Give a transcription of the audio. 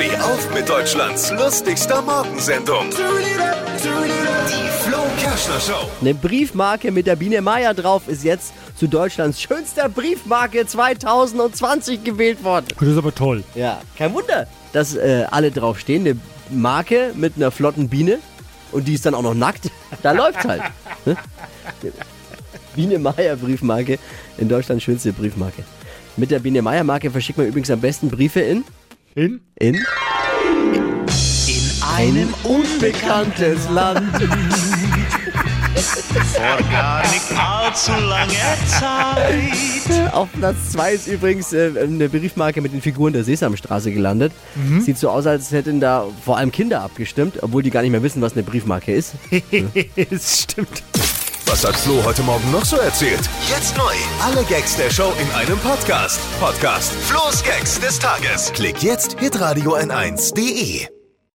Steh auf mit Deutschlands lustigster Morgensendung. Die Flo Kerschner Show. Eine Briefmarke mit der Biene Meier drauf ist jetzt zu Deutschlands schönster Briefmarke 2020 gewählt worden. Das ist aber toll. Ja, kein Wunder, dass äh, alle draufstehen. Eine Marke mit einer flotten Biene und die ist dann auch noch nackt. Da läuft's halt. Ne? Biene Meier Briefmarke in Deutschland schönste Briefmarke. Mit der Biene Meier Marke verschickt man übrigens am besten Briefe in In? in In einem unbekanntes Land. vor gar nicht allzu langer Zeit. Auf Platz 2 ist übrigens äh, eine Briefmarke mit den Figuren der Sesamstraße gelandet. Sieht so aus, als hätten da vor allem Kinder abgestimmt, obwohl die gar nicht mehr wissen, was eine Briefmarke ist. Es stimmt. Was hat Flo heute Morgen noch so erzählt? Jetzt neu. Alle Gags der Show in einem Podcast. Podcast Flo's Gags des Tages. Klick jetzt, hitradio n1.de.